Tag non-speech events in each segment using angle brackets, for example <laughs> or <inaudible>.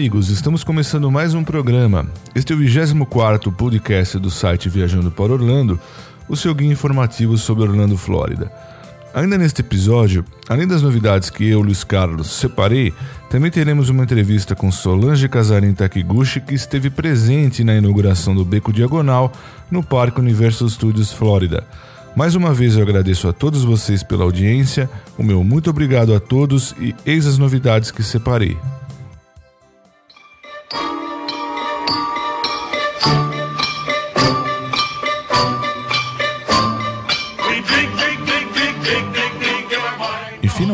amigos, estamos começando mais um programa. Este é o 24 podcast do site Viajando para Orlando, o seu guia informativo sobre Orlando, Flórida. Ainda neste episódio, além das novidades que eu, Luiz Carlos, separei, também teremos uma entrevista com Solange Casarim Takiguchi, que esteve presente na inauguração do Beco Diagonal no Parque Universal Studios Flórida. Mais uma vez eu agradeço a todos vocês pela audiência, o meu muito obrigado a todos e eis as novidades que separei.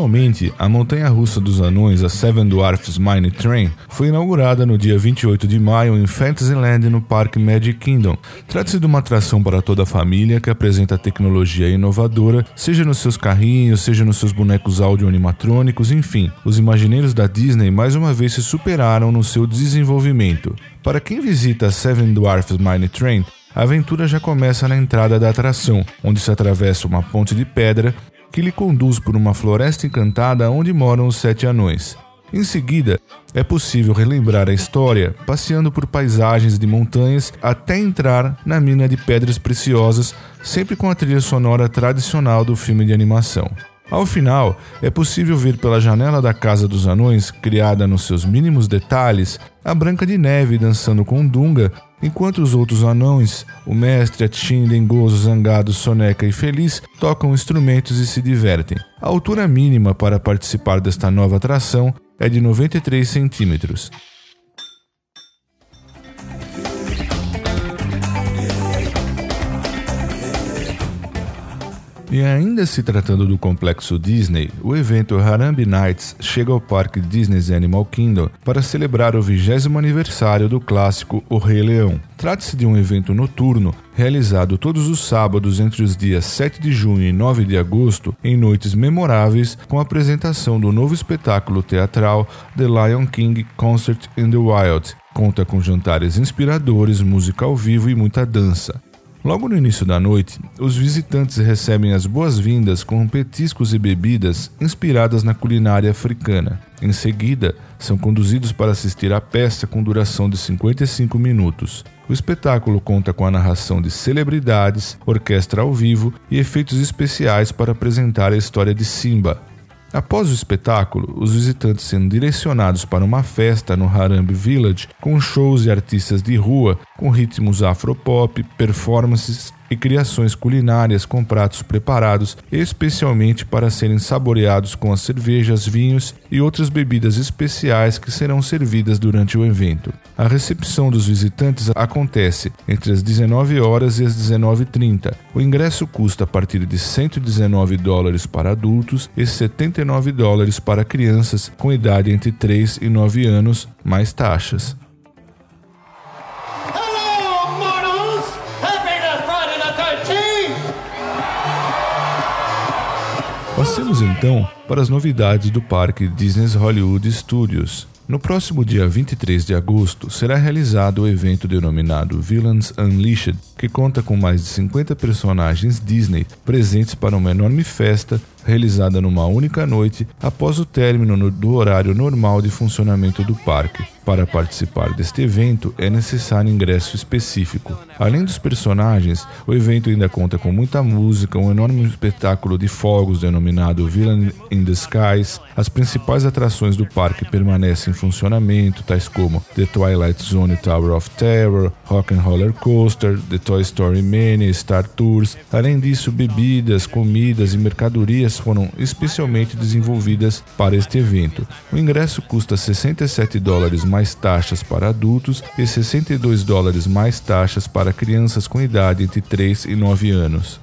Finalmente, a montanha russa dos anões, a Seven Dwarfs Mine Train, foi inaugurada no dia 28 de maio em Fantasyland no Parque Magic Kingdom. Trata-se de uma atração para toda a família que apresenta tecnologia inovadora, seja nos seus carrinhos, seja nos seus bonecos áudio animatrônicos, enfim. Os imagineiros da Disney mais uma vez se superaram no seu desenvolvimento. Para quem visita a Seven Dwarfs Mine Train, a aventura já começa na entrada da atração, onde se atravessa uma ponte de pedra que lhe conduz por uma floresta encantada onde moram os sete anões. Em seguida, é possível relembrar a história passeando por paisagens de montanhas até entrar na mina de pedras preciosas, sempre com a trilha sonora tradicional do filme de animação. Ao final, é possível ver pela janela da Casa dos Anões, criada nos seus mínimos detalhes, a Branca de Neve dançando com Dunga Enquanto os outros anões, o mestre, a Tim, Dengoso, Zangado, Soneca e Feliz, tocam instrumentos e se divertem. A altura mínima para participar desta nova atração é de 93 centímetros. E ainda se tratando do complexo Disney, o evento Harambe Nights chega ao parque Disney's Animal Kingdom para celebrar o 20 aniversário do clássico O Rei Leão. Trata-se de um evento noturno realizado todos os sábados entre os dias 7 de junho e 9 de agosto, em noites memoráveis, com a apresentação do novo espetáculo teatral The Lion King Concert in the Wild. Conta com jantares inspiradores, música ao vivo e muita dança. Logo no início da noite, os visitantes recebem as boas-vindas com petiscos e bebidas inspiradas na culinária africana. Em seguida, são conduzidos para assistir à peça com duração de 55 minutos. O espetáculo conta com a narração de celebridades, orquestra ao vivo e efeitos especiais para apresentar a história de Simba, Após o espetáculo, os visitantes sendo direcionados para uma festa no Harambe Village com shows e artistas de rua com ritmos afropop, performances e criações culinárias com pratos preparados especialmente para serem saboreados com as cervejas, vinhos e outras bebidas especiais que serão servidas durante o evento. A recepção dos visitantes acontece entre as 19 horas e as 19h30. O ingresso custa a partir de 119 dólares para adultos e 79 dólares para crianças com idade entre 3 e 9 anos, mais taxas. Passemos então para as novidades do parque Disney's Hollywood Studios. No próximo dia 23 de agosto será realizado o evento denominado Villains Unleashed, que conta com mais de 50 personagens Disney presentes para uma enorme festa realizada numa única noite após o término do horário normal de funcionamento do parque. Para participar deste evento é necessário ingresso específico. Além dos personagens, o evento ainda conta com muita música, um enorme espetáculo de fogos denominado Villain in the Skies. As principais atrações do parque permanecem em funcionamento, tais como The Twilight Zone Tower of Terror, Rock and Roller Coaster, The Toy Story Mania, Star Tours. Além disso, bebidas, comidas e mercadorias foram especialmente desenvolvidas para este evento. O ingresso custa 67 dólares mais taxas para adultos e 62 dólares mais taxas para crianças com idade entre 3 e 9 anos.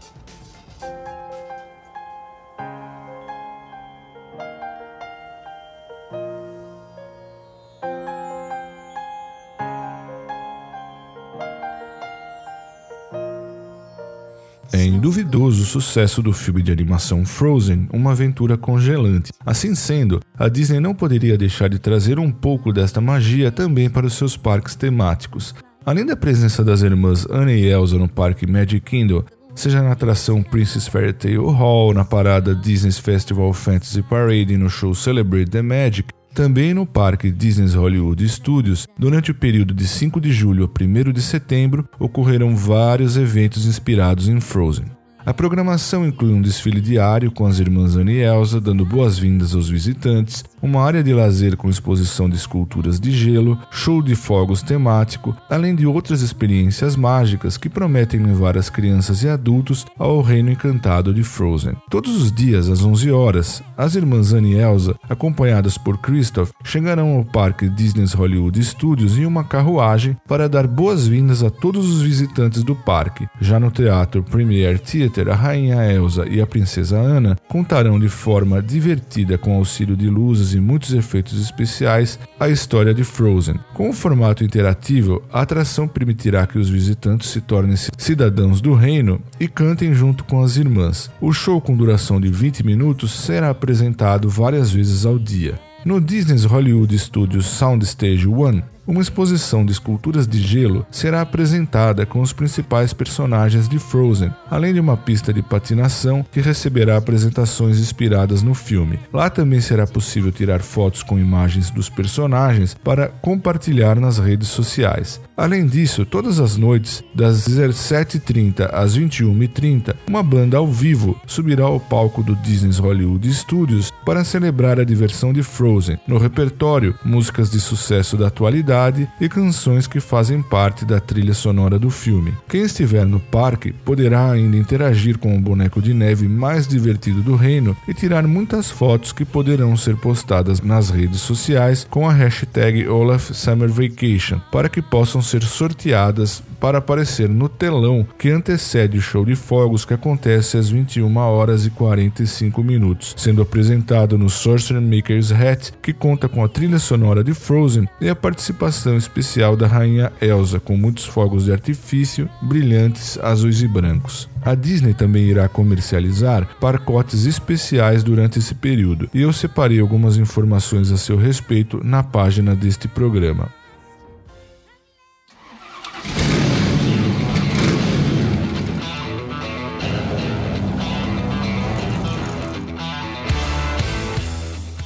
É induvidoso o sucesso do filme de animação Frozen, uma aventura congelante. Assim sendo, a Disney não poderia deixar de trazer um pouco desta magia também para os seus parques temáticos. Além da presença das irmãs Anna e Elsa no parque Magic Kingdom, seja na atração Princess Fairy Tale Hall, na parada Disney's Festival Fantasy Parade e no show Celebrate the Magic, Também no Parque Disney's Hollywood Studios, durante o período de 5 de julho a 1 de setembro, ocorreram vários eventos inspirados em Frozen. A programação inclui um desfile diário com as irmãs Anne e Elsa dando boas-vindas aos visitantes, uma área de lazer com exposição de esculturas de gelo, show de fogos temático, além de outras experiências mágicas que prometem levar as crianças e adultos ao reino encantado de Frozen. Todos os dias, às 11 horas, as irmãs Anne e Elsa, acompanhadas por Christoph, chegarão ao parque Disney's Hollywood Studios em uma carruagem para dar boas-vindas a todos os visitantes do parque. Já no Teatro Premier Theatre, a rainha Elsa e a princesa Anna contarão de forma divertida com auxílio de luzes e muitos efeitos especiais a história de Frozen. Com o formato interativo, a atração permitirá que os visitantes se tornem cidadãos do reino e cantem junto com as irmãs. O show, com duração de 20 minutos, será apresentado várias vezes ao dia. No Disney's Hollywood Studios Soundstage One, uma exposição de esculturas de gelo será apresentada com os principais personagens de Frozen, além de uma pista de patinação que receberá apresentações inspiradas no filme. Lá também será possível tirar fotos com imagens dos personagens para compartilhar nas redes sociais. Além disso, todas as noites, das 17h30 às 21h30, uma banda ao vivo subirá ao palco do Disney's Hollywood Studios para celebrar a diversão de Frozen. No repertório, músicas de sucesso da atualidade e canções que fazem parte da trilha sonora do filme. Quem estiver no parque poderá ainda interagir com o boneco de neve mais divertido do reino e tirar muitas fotos que poderão ser postadas nas redes sociais com a hashtag Olaf Summer Vacation para que possam ser sorteadas para aparecer no telão que antecede o show de fogos que acontece às 21 horas e 45 minutos, sendo apresentado no Sorcerer Maker's Hat, que conta com a trilha sonora de Frozen e a participação especial da rainha Elsa, com muitos fogos de artifício brilhantes, azuis e brancos. A Disney também irá comercializar pacotes especiais durante esse período, e eu separei algumas informações a seu respeito na página deste programa.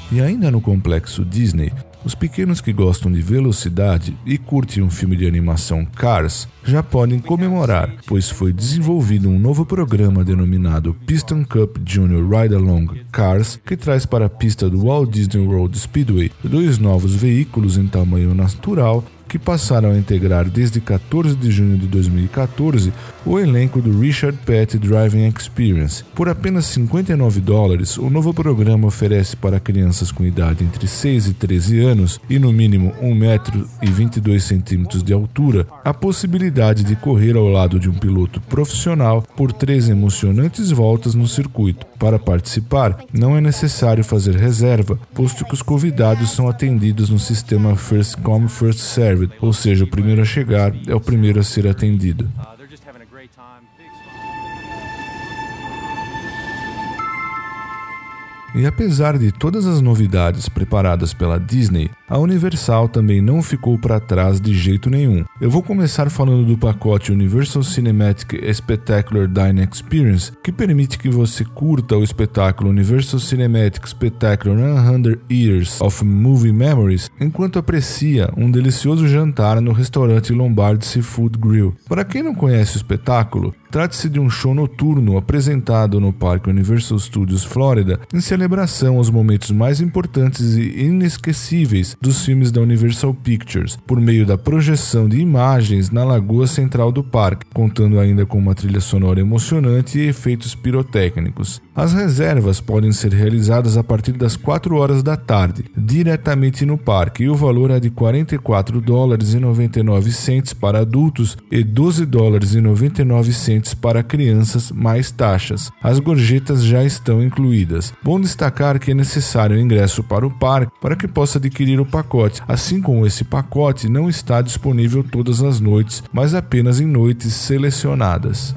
E ainda no complexo Disney, os pequenos que gostam de velocidade e curtem um filme de animação Cars já podem comemorar, pois foi desenvolvido um novo programa denominado Piston Cup Junior Ride Along Cars, que traz para a pista do Walt Disney World Speedway dois novos veículos em tamanho natural que passaram a integrar desde 14 de junho de 2014 o elenco do Richard Petty Driving Experience. Por apenas 59 dólares, o novo programa oferece para crianças com idade entre 6 e 13 anos e no mínimo 1 metro e 22 centímetros de altura a possibilidade de correr ao lado de um piloto profissional por três emocionantes voltas no circuito. Para participar, não é necessário fazer reserva, posto que os convidados são atendidos no sistema First Come First Served, ou seja, o primeiro a chegar é o primeiro a ser atendido. E apesar de todas as novidades preparadas pela Disney, a Universal também não ficou para trás de jeito nenhum. Eu vou começar falando do pacote Universal Cinematic Spectacular Dine Experience, que permite que você curta o espetáculo Universal Cinematic Spectacular 100 Years of Movie Memories enquanto aprecia um delicioso jantar no restaurante Lombard Seafood Grill. Para quem não conhece o espetáculo, Trata-se de um show noturno apresentado no Parque Universal Studios Florida em celebração aos momentos mais importantes e inesquecíveis dos filmes da Universal Pictures, por meio da projeção de imagens na lagoa central do parque, contando ainda com uma trilha sonora emocionante e efeitos pirotécnicos. As reservas podem ser realizadas a partir das 4 horas da tarde, diretamente no parque, e o valor é de 44 dólares e 99 cents para adultos e 12 dólares e 99 para crianças mais taxas. As gorjetas já estão incluídas. Bom destacar que é necessário o ingresso para o parque para que possa adquirir o pacote. Assim como esse pacote não está disponível todas as noites, mas apenas em noites selecionadas.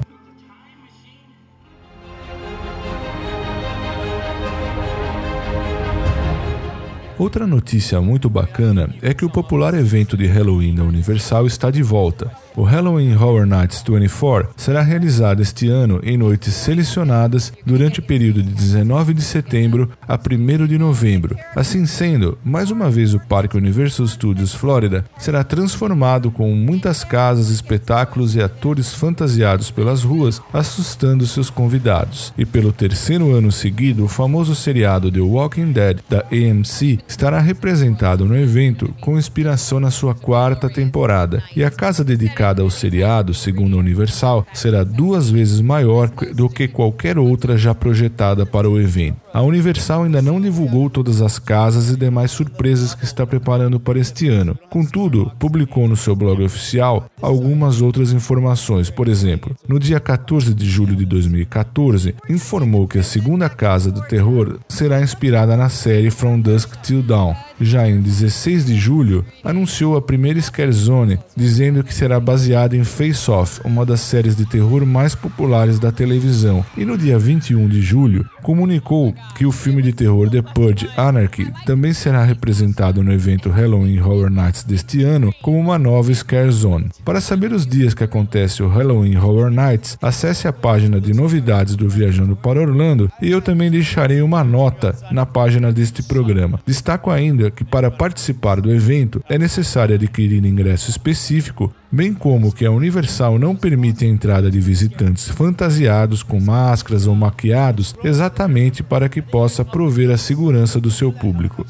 Outra notícia muito bacana é que o popular evento de Halloween da Universal está de volta. O Halloween Horror Nights 24 será realizado este ano em noites selecionadas durante o período de 19 de setembro a 1 de novembro. Assim sendo, mais uma vez o Parque Universal Studios Florida será transformado com muitas casas, espetáculos e atores fantasiados pelas ruas, assustando seus convidados. E pelo terceiro ano seguido, o famoso seriado The Walking Dead da AMC estará representado no evento com inspiração na sua quarta temporada. E a casa dedicada ao seriado, segundo a Universal, será duas vezes maior do que qualquer outra já projetada para o evento. A Universal ainda não divulgou todas as casas e demais surpresas que está preparando para este ano. Contudo, publicou no seu blog oficial algumas outras informações. Por exemplo, no dia 14 de julho de 2014, informou que a segunda casa do terror será inspirada na série From Dusk Till Dawn. Já em 16 de julho, anunciou a primeira Scare Zone, dizendo que será baseada em Face Off, uma das séries de terror mais populares da televisão. E no dia 21 de julho, comunicou que o filme de terror The Purge Anarchy também será representado no evento Halloween Horror Nights deste ano como uma nova Scare Zone. Para saber os dias que acontece o Halloween Horror Nights, acesse a página de novidades do Viajando para Orlando e eu também deixarei uma nota na página deste programa. Destaco ainda que para participar do evento é necessário adquirir ingresso específico bem como que a Universal não permite a entrada de visitantes fantasiados com máscaras ou maquiados exatamente para que possa prover a segurança do seu público.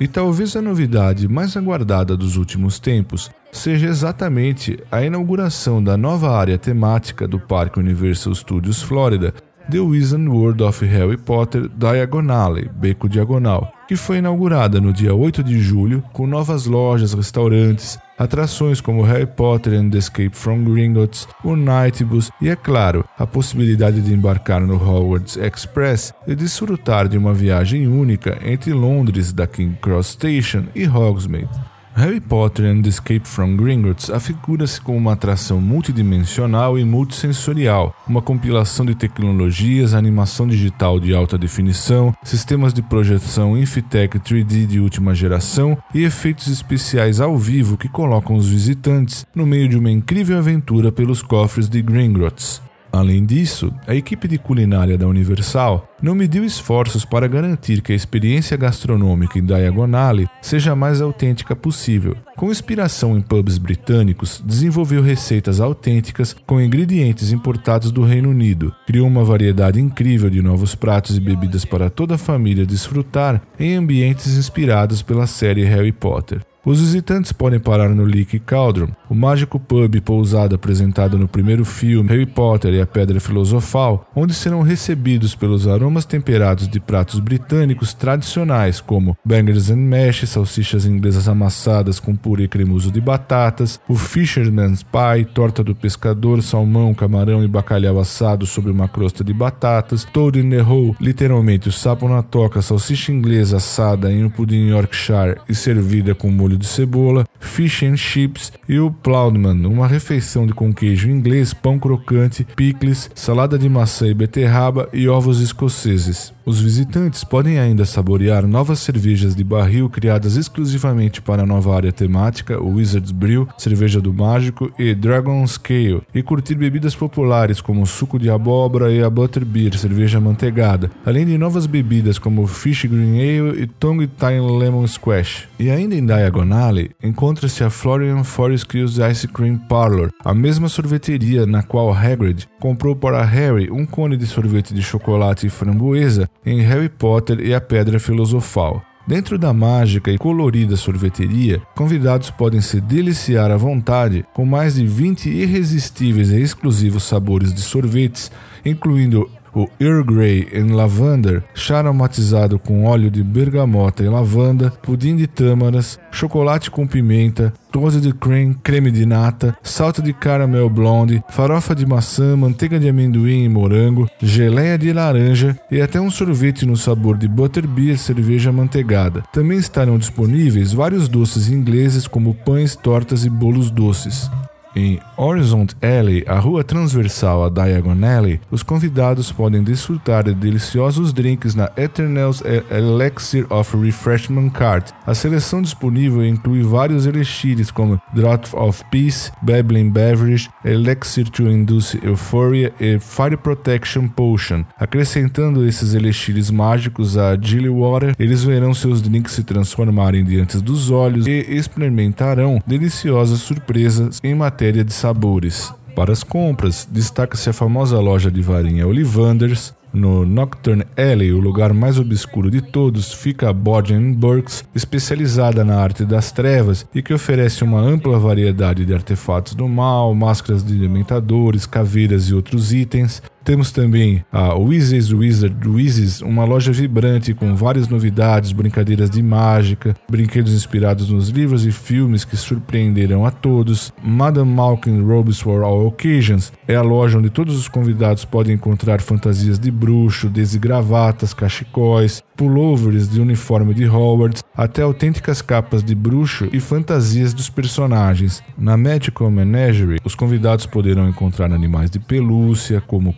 E talvez a novidade mais aguardada dos últimos tempos seja exatamente a inauguração da nova área temática do Parque Universal Studios Florida, The Wizard World of Harry Potter Diagonale, Beco Diagonal, que foi inaugurada no dia 8 de julho com novas lojas, restaurantes, atrações como Harry Potter and the Escape from Gringotts, o Nightbus e, é claro, a possibilidade de embarcar no Hogwarts Express e desfrutar de uma viagem única entre Londres da King Cross Station e Hogsmeade. Harry Potter and the Escape from Gringotts afigura-se como uma atração multidimensional e multissensorial, uma compilação de tecnologias, animação digital de alta definição, sistemas de projeção Infitech 3D de última geração e efeitos especiais ao vivo que colocam os visitantes no meio de uma incrível aventura pelos cofres de Gringotts. Além disso, a equipe de culinária da Universal não mediu esforços para garantir que a experiência gastronômica em Diagonale seja a mais autêntica possível. Com inspiração em pubs britânicos, desenvolveu receitas autênticas com ingredientes importados do Reino Unido, criou uma variedade incrível de novos pratos e bebidas para toda a família desfrutar em ambientes inspirados pela série Harry Potter. Os visitantes podem parar no Leaky Cauldron, o mágico pub pousado apresentado no primeiro filme Harry Potter e a Pedra Filosofal, onde serão recebidos pelos aromas temperados de pratos britânicos tradicionais como bangers and mash, salsichas inglesas amassadas com purê cremoso de batatas, o Fisherman's Pie, torta do pescador, salmão, camarão e bacalhau assado sobre uma crosta de batatas, Toad in the Hole, literalmente o sapo na toca, salsicha inglesa assada em um pudim Yorkshire e servida com molho molho de cebola, fish and chips e o Ploudman, uma refeição de com queijo inglês, pão crocante, picles, salada de maçã e beterraba e ovos escoceses. Os visitantes podem ainda saborear novas cervejas de barril criadas exclusivamente para a nova área temática, o Wizard's Brew, cerveja do mágico e Dragon's Kale, e curtir bebidas populares como suco de abóbora e a Butterbeer, cerveja manteigada, além de novas bebidas como Fish Green Ale e Tongue Time Lemon Squash. E ainda em Diagonale, encontra-se a Florian Forest Kills Ice Cream Parlor, a mesma sorveteria na qual Hagrid comprou para Harry um cone de sorvete de chocolate e framboesa em Harry Potter e a Pedra Filosofal. Dentro da mágica e colorida sorveteria, convidados podem se deliciar à vontade com mais de 20 irresistíveis e exclusivos sabores de sorvetes, incluindo o Earl Grey and Lavender, chá aromatizado com óleo de bergamota e lavanda, pudim de tâmaras, chocolate com pimenta, doce de creme, creme de nata, salto de caramel blonde, farofa de maçã, manteiga de amendoim e morango, geleia de laranja e até um sorvete no sabor de butterbeer cerveja manteigada. Também estarão disponíveis vários doces ingleses como pães, tortas e bolos doces. Em Horizon Alley, a rua transversal a Diagon Alley, os convidados podem desfrutar de deliciosos drinks na Eternal's Elixir of Refreshment Cart. A seleção disponível inclui vários elixires como Draught of Peace, Babbling Beverage, Elixir to Induce Euphoria e Fire Protection Potion. Acrescentando esses elixires mágicos a Gilly Water, eles verão seus drinks se transformarem diante dos olhos e experimentarão deliciosas surpresas em matéria matéria de sabores. Para as compras, destaca-se a famosa loja de varinha Olivanders, no Nocturne Alley, o lugar mais obscuro de todos, fica a Bodgen Burks, especializada na arte das trevas e que oferece uma ampla variedade de artefatos do mal, máscaras de alimentadores, caveiras e outros itens. Temos também a Wizards Wizard Wizards, uma loja vibrante com várias novidades, brincadeiras de mágica, brinquedos inspirados nos livros e filmes que surpreenderão a todos. Madame Malkin Robes for All Occasions é a loja onde todos os convidados podem encontrar fantasias de bruxo, desde gravatas, cachecóis, pullovers de uniforme de Hogwarts, até autênticas capas de bruxo e fantasias dos personagens. Na Magical Menagerie, os convidados poderão encontrar animais de pelúcia, como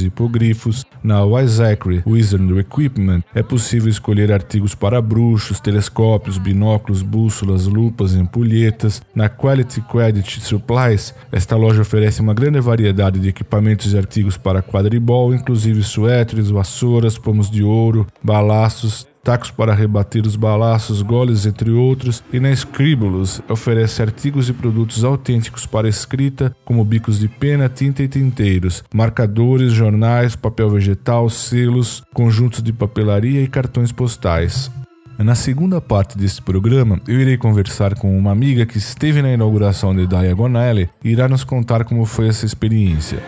e hipogrifos. Na Wiseacre Wizard Equipment, é possível escolher artigos para bruxos, telescópios, binóculos, bússolas, lupas e ampulhetas. Na Quality Credit Supplies, esta loja oferece uma grande variedade de equipamentos e artigos para quadribol, inclusive suéteres, vassouras, pomos de ouro, balaços, tacos para rebater os balaços, goles, entre outros, e na Scribulus oferece artigos e produtos autênticos para escrita, como bicos de pena, tinta e tinteiros, marcadores, jornais, papel vegetal, selos, conjuntos de papelaria e cartões postais. Na segunda parte deste programa, eu irei conversar com uma amiga que esteve na inauguração de Diagon Alley e irá nos contar como foi essa experiência.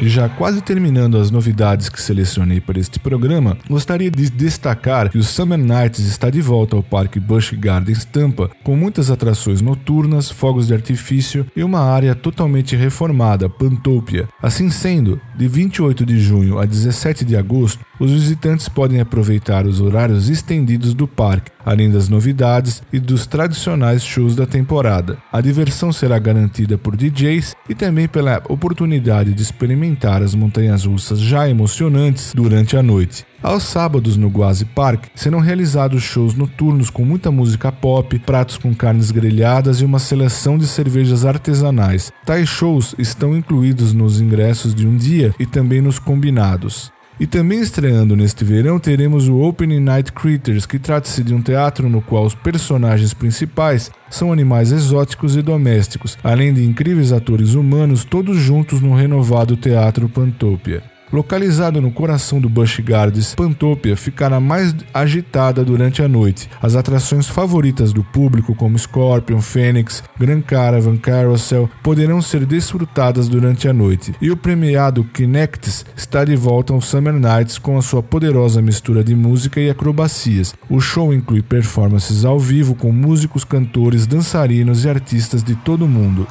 Já quase terminando as novidades que selecionei para este programa, gostaria de destacar que o Summer Nights está de volta ao Parque Busch Gardens Tampa, com muitas atrações noturnas, fogos de artifício e uma área totalmente reformada, Pantopia. Assim sendo, de 28 de junho a 17 de agosto, os visitantes podem aproveitar os horários estendidos do parque, além das novidades e dos tradicionais shows da temporada. A diversão será garantida por DJs e também pela oportunidade de experimentar as montanhas russas já emocionantes durante a noite. Aos sábados no Guazi Park serão realizados shows noturnos com muita música pop, pratos com carnes grelhadas e uma seleção de cervejas artesanais. Tais shows estão incluídos nos ingressos de um dia e também nos combinados. E também estreando neste verão teremos o Opening Night Critters, que trata-se de um teatro no qual os personagens principais são animais exóticos e domésticos, além de incríveis atores humanos, todos juntos no renovado Teatro Pantopia. Localizado no coração do Busch Gardens, Pantopia ficará mais agitada durante a noite. As atrações favoritas do público, como Scorpion, Phoenix, Grand Caravan, Carousel, poderão ser desfrutadas durante a noite. E o premiado Kinects está de volta ao Summer Nights com a sua poderosa mistura de música e acrobacias. O show inclui performances ao vivo com músicos, cantores, dançarinos e artistas de todo o mundo.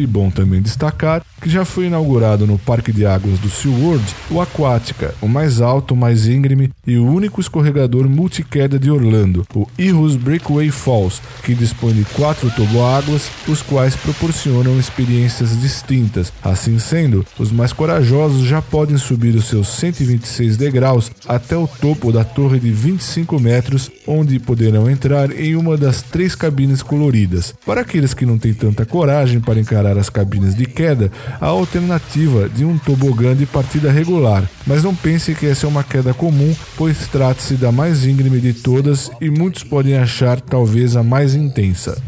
E bom também destacar que já foi inaugurado no Parque de Águas do SeaWorld o Aquática, o mais alto, mais íngreme e o único escorregador multiqueda de Orlando, o Heroes Breakaway Falls, que dispõe de quatro toboáguas, os quais proporcionam experiências distintas. Assim sendo, os mais corajosos já podem subir os seus 126 degraus até o topo da torre de 25 metros, onde poderão entrar em uma das três cabines coloridas. Para aqueles que não têm tanta coragem para encarar as cabines de queda, a alternativa de um tobogã de partida regular, mas não pense que essa é uma queda comum, pois trata-se da mais íngreme de todas e muitos podem achar talvez a mais intensa.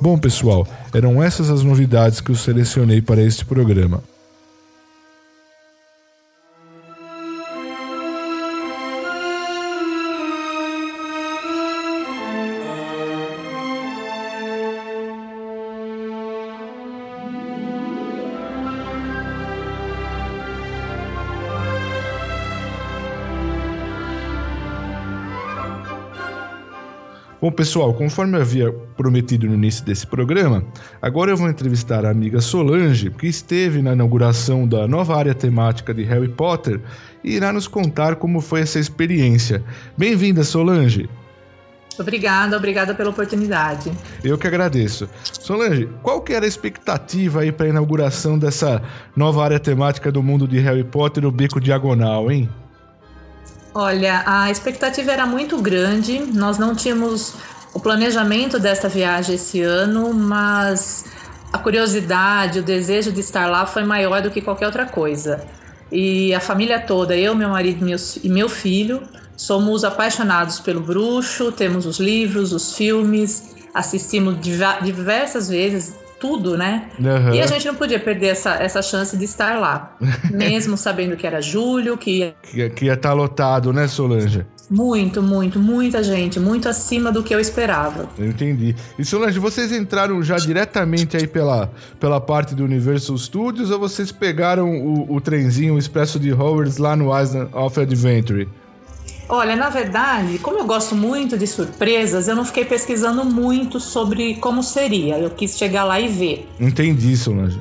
Bom, pessoal, eram essas as novidades que eu selecionei para este programa. Bom, pessoal, conforme eu havia prometido no início desse programa, agora eu vou entrevistar a amiga Solange, que esteve na inauguração da nova área temática de Harry Potter e irá nos contar como foi essa experiência. Bem-vinda, Solange! Obrigada, obrigada pela oportunidade. Eu que agradeço. Solange, qual que era a expectativa aí para a inauguração dessa nova área temática do mundo de Harry Potter, o Beco Diagonal, hein? Olha, a expectativa era muito grande. Nós não tínhamos o planejamento desta viagem esse ano, mas a curiosidade, o desejo de estar lá foi maior do que qualquer outra coisa. E a família toda, eu, meu marido e meu filho, somos apaixonados pelo bruxo, temos os livros, os filmes, assistimos diversas vezes tudo, né? Uhum. E a gente não podia perder essa, essa chance de estar lá. <laughs> Mesmo sabendo que era julho, que ia... Que, que ia estar tá lotado, né, Solange? Muito, muito, muita gente, muito acima do que eu esperava. Eu entendi. E Solange, vocês entraram já diretamente aí pela, pela parte do Universal Studios ou vocês pegaram o, o trenzinho, o Expresso de Hogwarts lá no Island of Adventure? Olha, na verdade, como eu gosto muito de surpresas, eu não fiquei pesquisando muito sobre como seria. Eu quis chegar lá e ver. Entendi, Solange.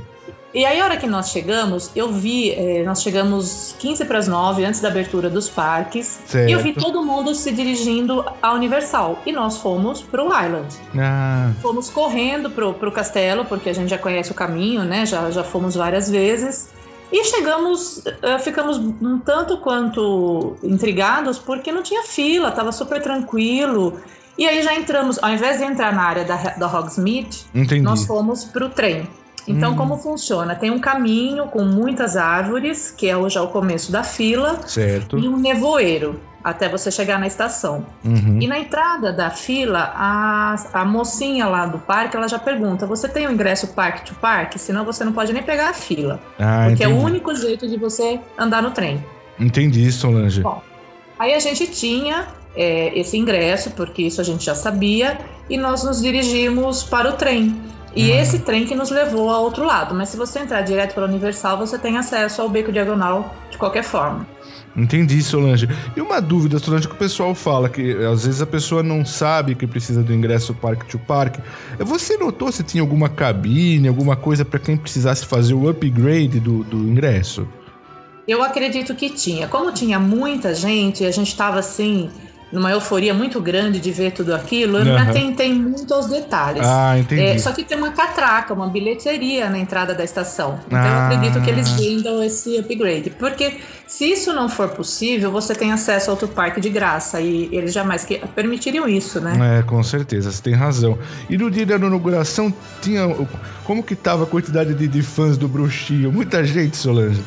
E aí, a hora que nós chegamos, eu vi, eh, nós chegamos 15 para as 9, antes da abertura dos parques, certo. e eu vi todo mundo se dirigindo à Universal. E nós fomos para o Island. Ah. Fomos correndo para o castelo, porque a gente já conhece o caminho, né? Já, já fomos várias vezes. E chegamos, eh, ficamos um tanto quanto intrigados porque não tinha fila, estava super tranquilo. E aí já entramos, ao invés de entrar na área da, da Hogsmeade, Entendi. nós fomos para o trem. Então, hum. como funciona? Tem um caminho com muitas árvores, que é já o começo da fila, certo. e um nevoeiro até você chegar na estação. Uhum. E na entrada da fila, a, a mocinha lá do parque, ela já pergunta: você tem o ingresso parque to parque? Senão você não pode nem pegar a fila. Ah, porque entendi. é o único jeito de você andar no trem. Entendi, Solange. Bom, aí a gente tinha é, esse ingresso, porque isso a gente já sabia, e nós nos dirigimos para o trem. E uhum. esse trem que nos levou ao outro lado. Mas se você entrar direto para Universal, você tem acesso ao beco diagonal de qualquer forma. Entendi, Solange. E uma dúvida, Solange, que o pessoal fala que às vezes a pessoa não sabe que precisa do ingresso parque to parque. Você notou se tinha alguma cabine, alguma coisa para quem precisasse fazer o upgrade do, do ingresso? Eu acredito que tinha. Como tinha muita gente, a gente estava assim numa euforia muito grande de ver tudo aquilo, eu uhum. me atentei muito aos detalhes. Ah, entendi. É, só que tem uma catraca, uma bilheteria na entrada da estação. Então ah. eu acredito que eles vendam esse upgrade. Porque se isso não for possível, você tem acesso a outro parque de graça. E eles jamais que permitiriam isso, né? É, com certeza, você tem razão. E no dia da inauguração, tinha. Como que tava a quantidade de, de fãs do bruxinho? Muita gente, Solange.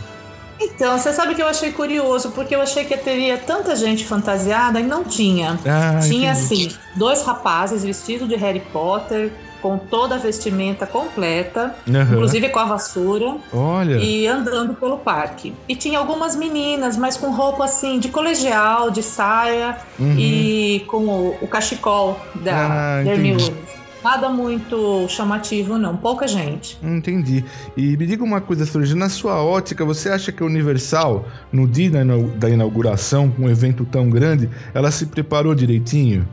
Então, você sabe que eu achei curioso, porque eu achei que teria tanta gente fantasiada e não tinha. Ah, tinha, assim, dois rapazes vestidos de Harry Potter, com toda a vestimenta completa, uhum. inclusive com a vassoura. Olha. E andando pelo parque. E tinha algumas meninas, mas com roupa assim, de colegial, de saia uhum. e com o, o cachecol da ah, Hermione. Nada muito chamativo, não. Pouca gente. Entendi. E me diga uma coisa, Sorge, na sua ótica, você acha que a Universal, no dia da inauguração, com um evento tão grande, ela se preparou direitinho?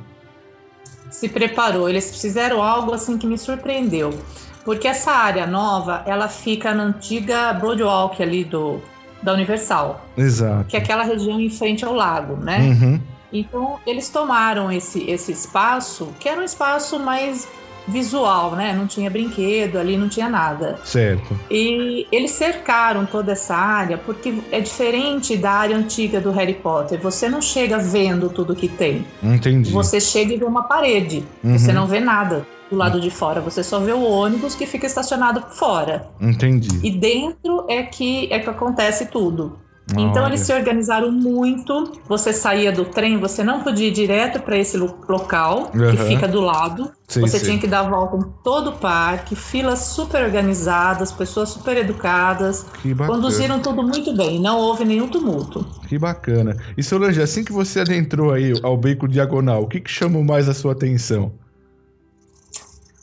Se preparou. Eles fizeram algo assim que me surpreendeu. Porque essa área nova, ela fica na antiga Broadwalk ali do, da Universal. Exato. Que é aquela região em frente ao lago, né? Uhum. Então, eles tomaram esse, esse espaço, que era um espaço mais visual, né? Não tinha brinquedo ali, não tinha nada. Certo. E eles cercaram toda essa área porque é diferente da área antiga do Harry Potter. Você não chega vendo tudo que tem. Entendi. Você chega e vê uma parede. Uhum. Você não vê nada do lado de fora. Você só vê o ônibus que fica estacionado fora. Entendi. E dentro é que é que acontece tudo. Então eles se organizaram muito. Você saía do trem, você não podia ir direto para esse local uhum. que fica do lado. Sim, você sim. tinha que dar a volta em todo o parque, filas super organizadas, pessoas super educadas. Conduziram tudo muito bem, não houve nenhum tumulto. Que bacana. E Solange, assim que você adentrou aí ao beco diagonal, o que, que chamou mais a sua atenção?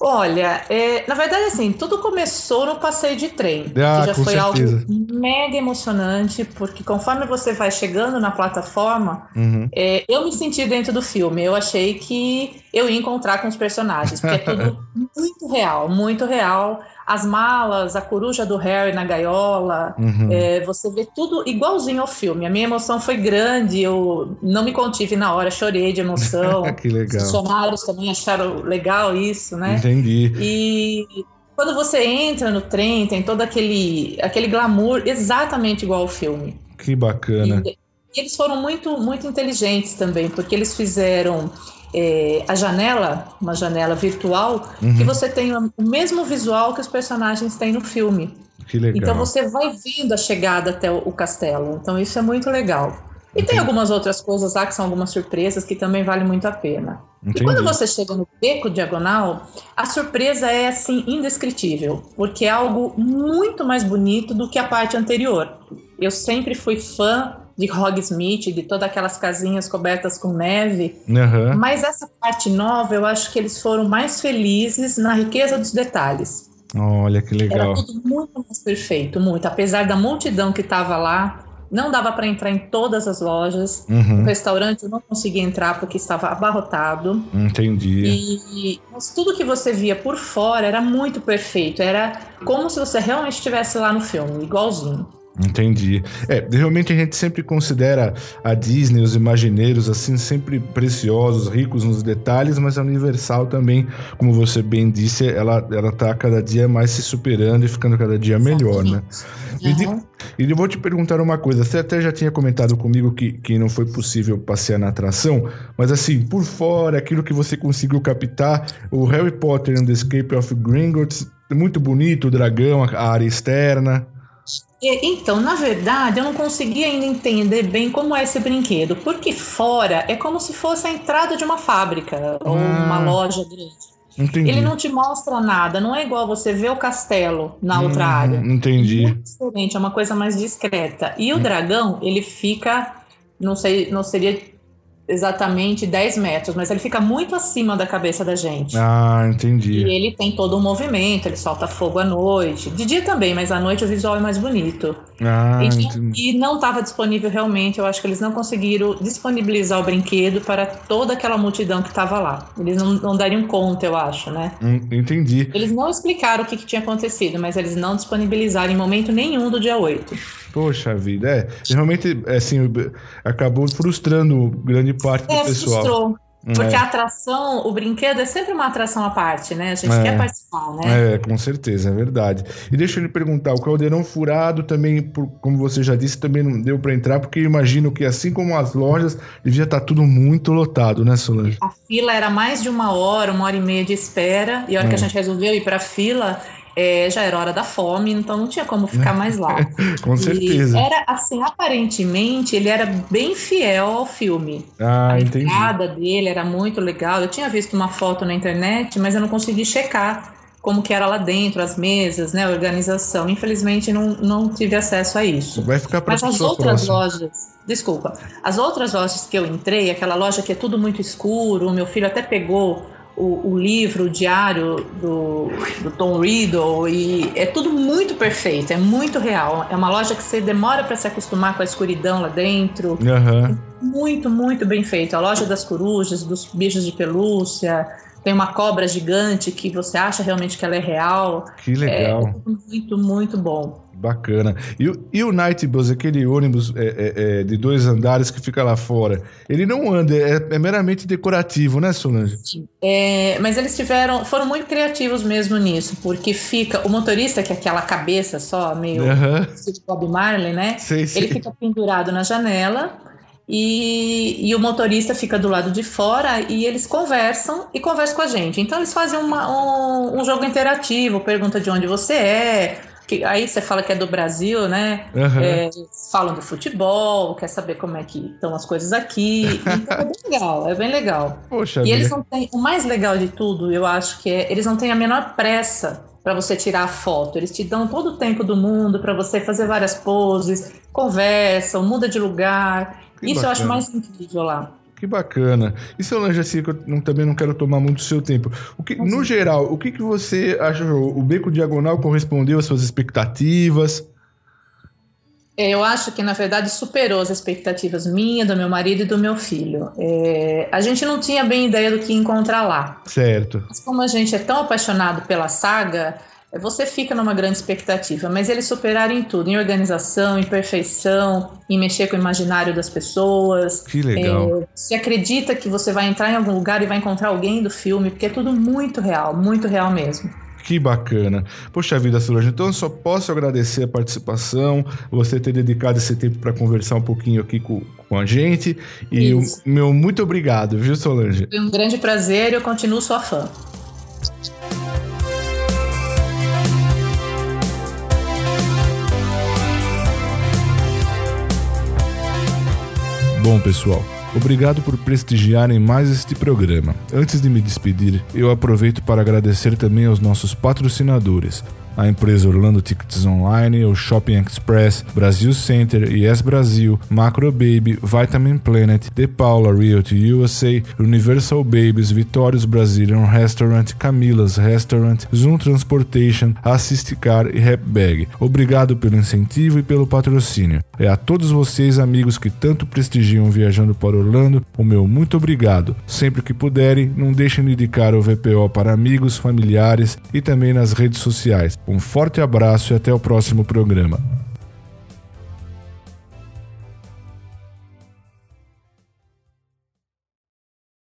Olha, é, na verdade, assim, tudo começou no passeio de trem, ah, que já foi certeza. algo mega emocionante, porque conforme você vai chegando na plataforma, uhum. é, eu me senti dentro do filme. Eu achei que eu ia encontrar com os personagens, porque é tudo <laughs> muito real, muito real as malas, a coruja do Harry na gaiola, uhum. é, você vê tudo igualzinho ao filme. A minha emoção foi grande, eu não me contive na hora, chorei de emoção. <laughs> que legal. Os funcionários também acharam legal isso, né? Entendi. E quando você entra no trem, tem todo aquele, aquele glamour exatamente igual ao filme. Que bacana. E, eles foram muito, muito inteligentes também, porque eles fizeram é, a janela, uma janela virtual, uhum. que você tem o mesmo visual que os personagens têm no filme. Que legal. Então você vai vendo a chegada até o, castelo. Então isso é muito legal. E Entendi. tem algumas outras coisas lá que são algumas surpresas que também vale muito a pena. Entendi. E quando você chega no beco diagonal, a surpresa é assim indescritível, porque é algo muito mais bonito do que a parte anterior. Eu sempre fui fã de Hogsmeade, de todas aquelas casinhas cobertas com neve. Uhum. Mas essa parte nova, eu acho que eles foram mais felizes na riqueza dos detalhes. Olha que legal. Era tudo muito mais perfeito, muito. Apesar da multidão que estava lá, não dava para entrar em todas as lojas. Uhum. O restaurante eu não conseguia entrar porque estava abarrotado. Entendi. E mas tudo que você via por fora era muito perfeito. Era como se você realmente estivesse lá no filme, igualzinho. Entendi. É, realmente a gente sempre considera a Disney, os imagineiros, assim, sempre preciosos, ricos nos detalhes, mas a Universal também, como você bem disse, ela, ela tá cada dia mais se superando e ficando cada dia melhor, né? Uhum. E, eu vou te perguntar uma coisa, você até já tinha comentado comigo que, que não foi possível passear na atração, mas assim, por fora, aquilo que você conseguiu captar, o Harry Potter and the Escape of Gringotts, muito bonito, o dragão, a área externa... Então, na verdade, eu não consegui ainda entender bem como é esse brinquedo, porque fora é como se fosse a entrada de uma fábrica ou uma ah, loja grande. Entendi. Ele não te mostra nada, não é igual você ver o castelo na outra hum, área. Entendi. É diferente, é uma coisa mais discreta. E o hum. dragão, ele fica, não sei, não seria exatamente 10 metros, mas ele fica muito acima da cabeça da gente. Ah, entendi. E ele tem todo um movimento, ele solta fogo à noite. De dia também, mas à noite o visual é mais bonito. Ah, e, e não estava disponível realmente, eu acho que eles não conseguiram disponibilizar o brinquedo para toda aquela multidão que estava lá. Eles não, não, dariam conta, eu acho, né? Hum, entendi. Eles não explicaram o que, que tinha acontecido, mas eles não disponibilizaram em momento nenhum do dia 8. Poxa vida, é. Realmente, é, assim, acabou frustrando grande parte do é, pessoal. Frustrou. Porque é. a atração, o brinquedo é sempre uma atração à parte, né? A gente é. quer participar, né? É, com certeza, é verdade. E deixa eu lhe perguntar, o caldeirão furado também, por, como você já disse, também não deu para entrar, porque eu imagino que assim como as lojas, devia estar tá tudo muito lotado, né, Solange? A fila era mais de uma hora, uma hora e meia de espera, e a hora é. que a gente resolveu ir para a fila, é, já era hora da fome, então não tinha como ficar mais lá. <laughs> Com certeza. E era assim, aparentemente, ele era bem fiel ao filme. Ah, a entendi. entrada dele era muito legal. Eu tinha visto uma foto na internet, mas eu não consegui checar como que era lá dentro, as mesas, né, a organização. Infelizmente não, não tive acesso a isso. Vai ficar para Mas as outras próxima. lojas, desculpa, as outras lojas que eu entrei, aquela loja que é tudo muito escuro, o meu filho até pegou o, o, livro, o diário do, do, Tom Riddle e é tudo muito perfeito, é muito real. É uma loja que você demora para se acostumar com a escuridão lá dentro. Uhum. Muito, muito bem feito. A loja das corujas, dos bichos de pelúcia. Tem uma cobra gigante que você acha realmente que ela é real. Que legal. É muito, muito bom. Bacana. E, e o Night Bus, aquele ônibus é, é, é, de dois andares que fica lá fora, ele não anda, é, é meramente decorativo, né, Solange? É, mas eles tiveram, foram muito criativos mesmo nisso, porque fica o motorista, que é aquela cabeça só, meio uhum. de Bob Marley, né? Sei, sei. Ele fica pendurado na janela e, e, o motorista fica do lado de fora e eles conversam e conversam com a gente. Então eles fazem uma, um, um jogo interativo, pergunta de onde você é, que aí você fala que é do Brasil, né? Uhum. É, falam do futebol, quer saber como é que estão as coisas aqui. <laughs> Então é bem legal, é bem legal. Poxa e eles não têm. O mais legal de tudo, eu acho que é, eles não têm a menor pressa para você tirar a foto. Eles te dão todo o tempo do mundo para você fazer várias poses, conversam, muda de lugar. Que Isso bacana. eu acho mais incrível lá. Que bacana. E Solange, assim, que eu não, também não quero tomar muito do seu tempo. O que, no geral, o que, que você achou? O Beco Diagonal correspondeu às suas expectativas? É, eu acho que, na verdade, superou as expectativas minha, do meu marido e do meu filho. É, a gente não tinha bem ideia do que encontrar lá. Certo. Mas como a gente é tão apaixonado pela saga, você fica numa grande expectativa, mas eles superaram em tudo, em organização, em perfeição, em mexer com o imaginário das pessoas. Que legal. É, você acredita que você vai entrar em algum lugar e vai encontrar alguém do filme, porque é tudo muito real, muito real mesmo. Que bacana. Poxa vida, Solange, então eu só posso agradecer a participação, você ter dedicado esse tempo para conversar um pouquinho aqui com, com a gente. E o meu muito obrigado, viu, Solange? Foi um grande prazer e eu continuo sua fã. Bom, pessoal, obrigado por prestigiarem mais este programa. Antes de me despedir, eu aproveito para agradecer também aos nossos patrocinadores, a empresa Orlando Tickets Online, o Shopping Express, Brasil Center, Yes Brasil, Macro Baby, Vitamin Planet, The Paula Realty USA, Universal Babies, Vitórios Brazilian Restaurant, Camilas Restaurant, Zoom Transportation, Assist Car e Bag. Obrigado pelo incentivo e pelo patrocínio. É a todos vocês, amigos que tanto prestigiam viajando para Orlando, o meu muito obrigado. Sempre que puderem, não deixem de indicar o VPO para amigos, familiares e também nas redes sociais. Um forte abraço e até o próximo programa.